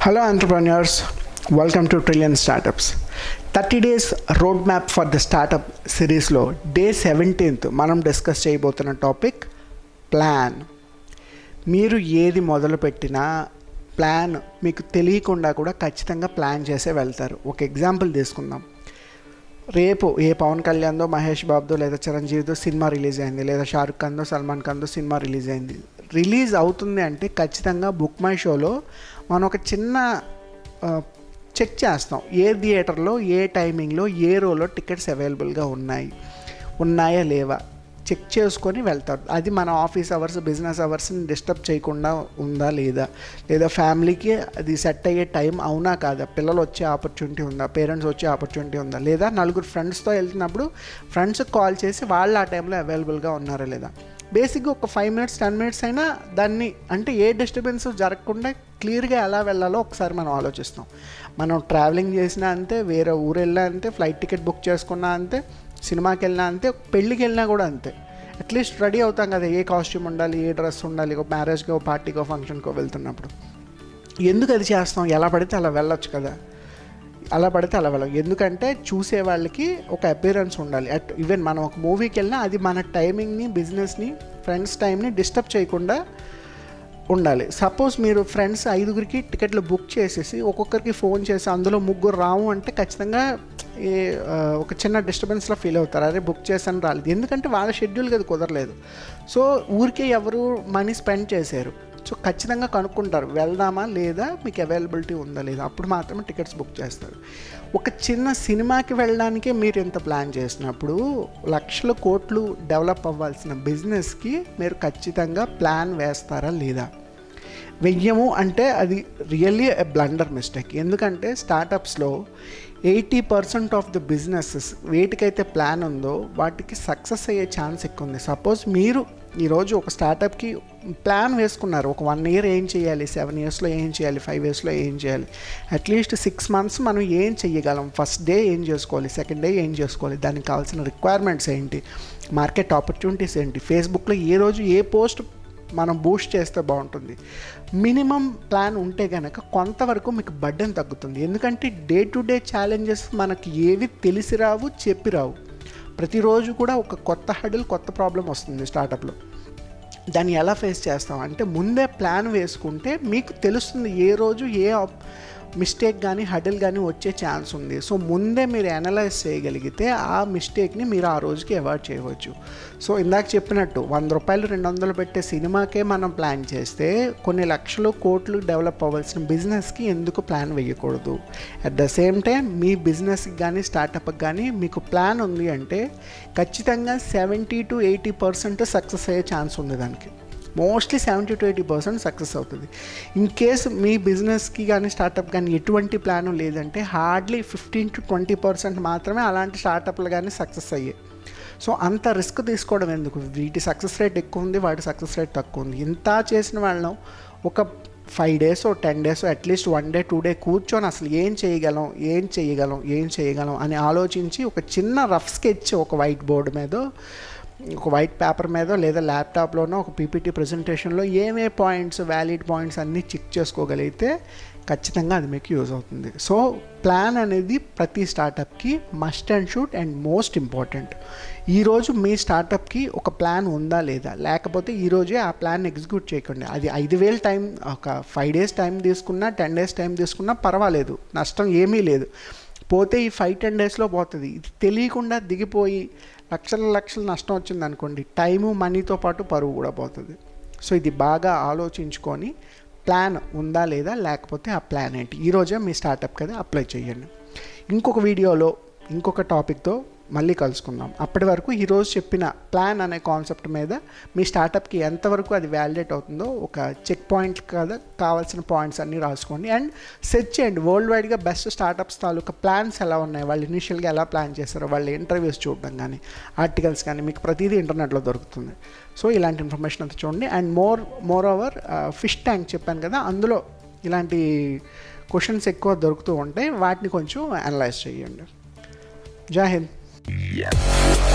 Hello, entrepreneurs. Welcome to Trillion Startups. Thirty days road map for the startup సిరీస్లో day seventeenth మనం discuss చేయబోతున్న topic plan మీరు ఏది మొదలుపెట్టినా plan మీకు తెలియకుండా కూడా ఖచ్చితంగా ప్లాన్ చేసే వెళ్తారు ఒక ఎగ్జాంపుల్ తీసుకుందాం రేపు ఏ పవన్ కళ్యాణ్దో మహేష్ బాబుదో లేదా చిరంజీవిదో సినిమా రిలీజ్ అయింది లేదా షారుఖ్ ఖాన్దో సల్మాన్ ఖాన్దో సినిమా రిలీజ్ అయింది. రిలీజ్ అవుతుంది అంటే ఖచ్చితంగా బుక్ మై షోలో మనం ఒక చిన్న చెక్ చేస్తాం. ఏ థియేటర్లో ఏ టైమింగ్లో ఏ రోలో టికెట్స్ అవైలబుల్గా ఉన్నాయి ఉన్నాయా లేవా. చెక్ చేసుకొని వెళ్తారు. అది మన ఆఫీస్ అవర్స్ బిజినెస్ అవర్స్ని డిస్టర్బ్ చేయకుండా ఉందా లేదా? లేదా ఫ్యామిలీకి అది సెట్ అయ్యే టైం అవునా కాదా? పిల్లలు వచ్చే ఆపర్చునిటీ ఉందా? పేరెంట్స్ వచ్చే ఆపర్చునిటీ ఉందా? లేదా నలుగురు ఫ్రెండ్స్తో వెళ్తున్నప్పుడు ఫ్రెండ్స్కి కాల్ చేసి వాళ్ళు ఆ టైంలో అవైలబుల్గా ఉన్నారా లేదా? బేసిక్గా ఒక ఫైవ్ మినిట్స్ టెన్ మినిట్స్ అయినా దాన్ని అంటే ఏ డిస్టర్బెన్స్ జరగకుండా క్లియర్గా ఎలా వెళ్ళాలో ఒకసారి మనం ఆలోచిస్తాం. మనం ట్రావెలింగ్ చేసినా అంతే వేరే ఊరు వెళ్ళా అంతే ఫ్లైట్ టికెట్ బుక్ చేసుకున్నా అంతే సినిమాకి వెళ్ళినా అంతే పెళ్ళికి వెళ్ళినా కూడా అంతే. అట్లీస్ట్ రెడీ అవుతాం కదా ఏ కాస్ట్యూమ్ ఉండాలి ఏ డ్రెస్ ఉండాలి ఒక మ్యారేజ్కో పార్టీకో ఫంక్షన్కో వెళ్తున్నప్పుడు. ఎందుకు అది చేస్తాం? ఎలా పడితే అలా వెళ్ళొచ్చు కదా. అలా పడితే అలా వెళ్ళం ఎందుకంటే చూసే వాళ్ళకి ఒక అపీరెన్స్ ఉండాలి. అట్ ఈవెన్ మనం ఒక మూవీకి వెళ్ళినా అది మన టైమింగ్ని బిజినెస్ని ఫ్రెండ్స్ టైంని డిస్టర్బ్ చేయకుండా ఉండాలి. సపోజ్ మీరు ఫ్రెండ్స్ ఐదుగురికి టికెట్లు బుక్ చేసేసి ఒక్కొక్కరికి ఫోన్ చేసి అందులో ముగ్గురు రావు అంటే ఖచ్చితంగా ఈ ఒక చిన్న డిస్టర్బెన్స్లో ఫీల్ అవుతారు. అదే బుక్ చేశాను రాలేదు. ఎందుకంటే వాళ్ళ షెడ్యూల్ అది కుదరలేదు. సో ఊరికే ఎవరు మనీ స్పెండ్ చేశారు. సో ఖచ్చితంగా కనుక్కుంటారు. వెళ్దామా లేదా? మీకు అవైలబిలిటీ ఉందా లేదా? అప్పుడు మాత్రమే టికెట్స్ బుక్ చేస్తారు. ఒక చిన్న సినిమాకి వెళ్ళడానికే మీరు ఎంత ప్లాన్ చేసినప్పుడు లక్షల కోట్లు డెవలప్ అవ్వాల్సిన బిజినెస్కి మీరు ఖచ్చితంగా ప్లాన్ వేస్తారా లేదా? వెయ్యము అంటే అది రియల్లీ బ్లండర్ మిస్టేక్ ఎందుకంటే స్టార్టప్స్లో eighty percent of the businesses వేటికైతే plan ఉందో వాటికి సక్సెస్ అయ్యే ఛాన్స్ ఎక్కువ ఉంది. సపోజ్ మీరు ఈరోజు ఒక స్టార్టప్కి ప్లాన్ వేసుకున్నారు. ఒక వన్ ఇయర్ ఏం చేయాలి? సెవెన్ ఇయర్స్లో ఏం చేయాలి? ఫైవ్ ఇయర్స్లో ఏం చేయాలి? అట్లీస్ట్ సిక్స్ మంత్స్ మనం ఏం చేయగలం ఫస్ట్ డే ఏం చేసుకోవాలి? సెకండ్ డే ఏం చేసుకోవాలి? దానికి కావాల్సిన రిక్వైర్మెంట్స్ ఏంటి? మార్కెట్ ఆపర్చునిటీస్ ఏంటి? ఫేస్బుక్లో ఏ రోజు ఏ పోస్ట్ మనం బూస్ట్ చేస్తే బాగుంటుంది. మినిమం ప్లాన్ ఉంటే కనుక కొంతవరకు మీకు బడ్డెన్ తగ్గుతుంది. ఎందుకంటే డే టు డే ఛాలెంజెస్ మనకి ఏవి తెలిసి రావు చెప్పి రావు. ప్రతిరోజు కూడా ఒక కొత్త హడిల్ కొత్త ప్రాబ్లం వస్తుంది స్టార్టప్లో దాన్ని ఎలా ఫేస్ చేస్తాం? అంటే ముందే ప్లాన్ వేసుకుంటే మీకు తెలుస్తుంది ఏ రోజు ఏ మిస్టేక్ కానీ హడిల్ కానీ వచ్చే ఛాన్స్ ఉంది. సో ముందే మీరు అనలైజ్ చేయగలిగితే ఆ మిస్టేక్ని మీరు ఆ రోజుకి అవాయిడ్ చేయవచ్చు. సో ఇందాక చెప్పినట్టు వంద రూపాయలు రెండు వందలు పెట్టే సినిమాకే మనం ప్లాన్ చేస్తే కొన్ని లక్షలు కోట్లు డెవలప్ అవ్వాల్సిన బిజినెస్కి ఎందుకు ప్లాన్ వేయకూడదు? అట్ ద సేమ్ టైం మీ బిజినెస్కి కానీ స్టార్టప్కి కానీ మీకు ప్లాన్ ఉంది అంటే ఖచ్చితంగా seventy to eighty percent success అయ్యే ఛాన్స్ ఉంది దానికి. Mostly seventy to eighty percent success అవుతుంది. ఇన్ కేస్ మీ బిజినెస్కి కానీ స్టార్టప్ కానీ ఎటువంటి ప్లాన్ లేదంటే hardly fifteen to twenty percent మాత్రమే అలాంటి స్టార్టప్లు కానీ సక్సెస్ అయ్యాయి. సో అంత రిస్క్ తీసుకోవడం ఎందుకు? వీటి సక్సెస్ రేట్ ఎక్కువ ఉంది వాటి సక్సెస్ రేట్ తక్కువ ఉంది. ఇంత చేసిన వాళ్ళం ఒక five days ten days at least one day two day కూర్చొని అసలు ఏం చేయగలం ఏం చేయగలం ఏం చేయగలం అని ఆలోచించి ఒక చిన్న రఫ్ స్కెచ్ ఒక వైట్ బోర్డు మీద ఒక వైట్ పేపర్ మీద లేదా ల్యాప్టాప్లోనో ఒక పీపీటీ ప్రజెంటేషన్లో ఏమే పాయింట్స్ వ్యాలిడ్ పాయింట్స్ అన్నీ చెక్ చేసుకోగలిగితే ఖచ్చితంగా అది మీకు యూజ్ అవుతుంది. సో ప్లాన్ అనేది ప్రతి స్టార్టప్కి must and shoot and most important ఈరోజు మీ స్టార్టప్కి ఒక ప్లాన్ ఉందా లేదా? లేకపోతే ఈరోజే ఆ ప్లాన్ ఎగ్జిక్యూట్ చేయకండి. అది ఐదు వేలు టైం ఒక ఫైవ్ డేస్ టైం తీసుకున్నా టెన్ డేస్ టైం తీసుకున్నా పర్వాలేదు. నష్టం ఏమీ లేదు. పోతే ఈ ఫైవ్ టెన్ డేస్లో పోతుంది. ఇది తెలియకుండా దిగిపోయి లక్షల లక్షల నష్టం వచ్చింది అనుకోండి టైము మనీతో పాటు పరువు కూడా పోతుంది. సో ఇది బాగా ఆలోచించుకొని ప్లాన్ ఉందా లేదా లేకపోతే ఆ ప్లాన్ ఏంటి? ఈరోజే మీ స్టార్టప్ కదా అప్లై చేయండి. ఇంకొక వీడియోలో ఇంకొక టాపిక్తో మళ్ళీ కలుసుకుందాం. అప్పటి వరకు ఈరోజు చెప్పిన ప్లాన్ అనే కాన్సెప్ట్ మీద మీ స్టార్టప్కి ఎంతవరకు అది వ్యాలిడేట్ అవుతుందో ఒక చెక్ పాయింట్ కదా కావాల్సిన పాయింట్స్ అన్నీ రాసుకోండి. అండ్ సెర్చ్ చేయండి. వరల్డ్ వైడ్గా బెస్ట్ స్టార్టప్స్ తాలూకా ప్లాన్స్ ఎలా ఉన్నాయి? వాళ్ళు ఇనిషియల్గా ఎలా ప్లాన్ చేస్తారో వాళ్ళ ఇంటర్వ్యూస్ చూడడం కానీ ఆర్టికల్స్ కానీ మీకు ప్రతిదీ ఇంటర్నెట్లో దొరుకుతుంది. సో ఇలాంటి ఇన్ఫర్మేషన్ అంతా చూడండి. And more more over fish tank చెప్పాను కదా అందులో ఇలాంటి క్వశ్చన్స్ ఎక్కువ దొరుకుతూ ఉంటాయి వాటిని కొంచెం అనలైజ్ చేయండి. జై హింద్. Yeah.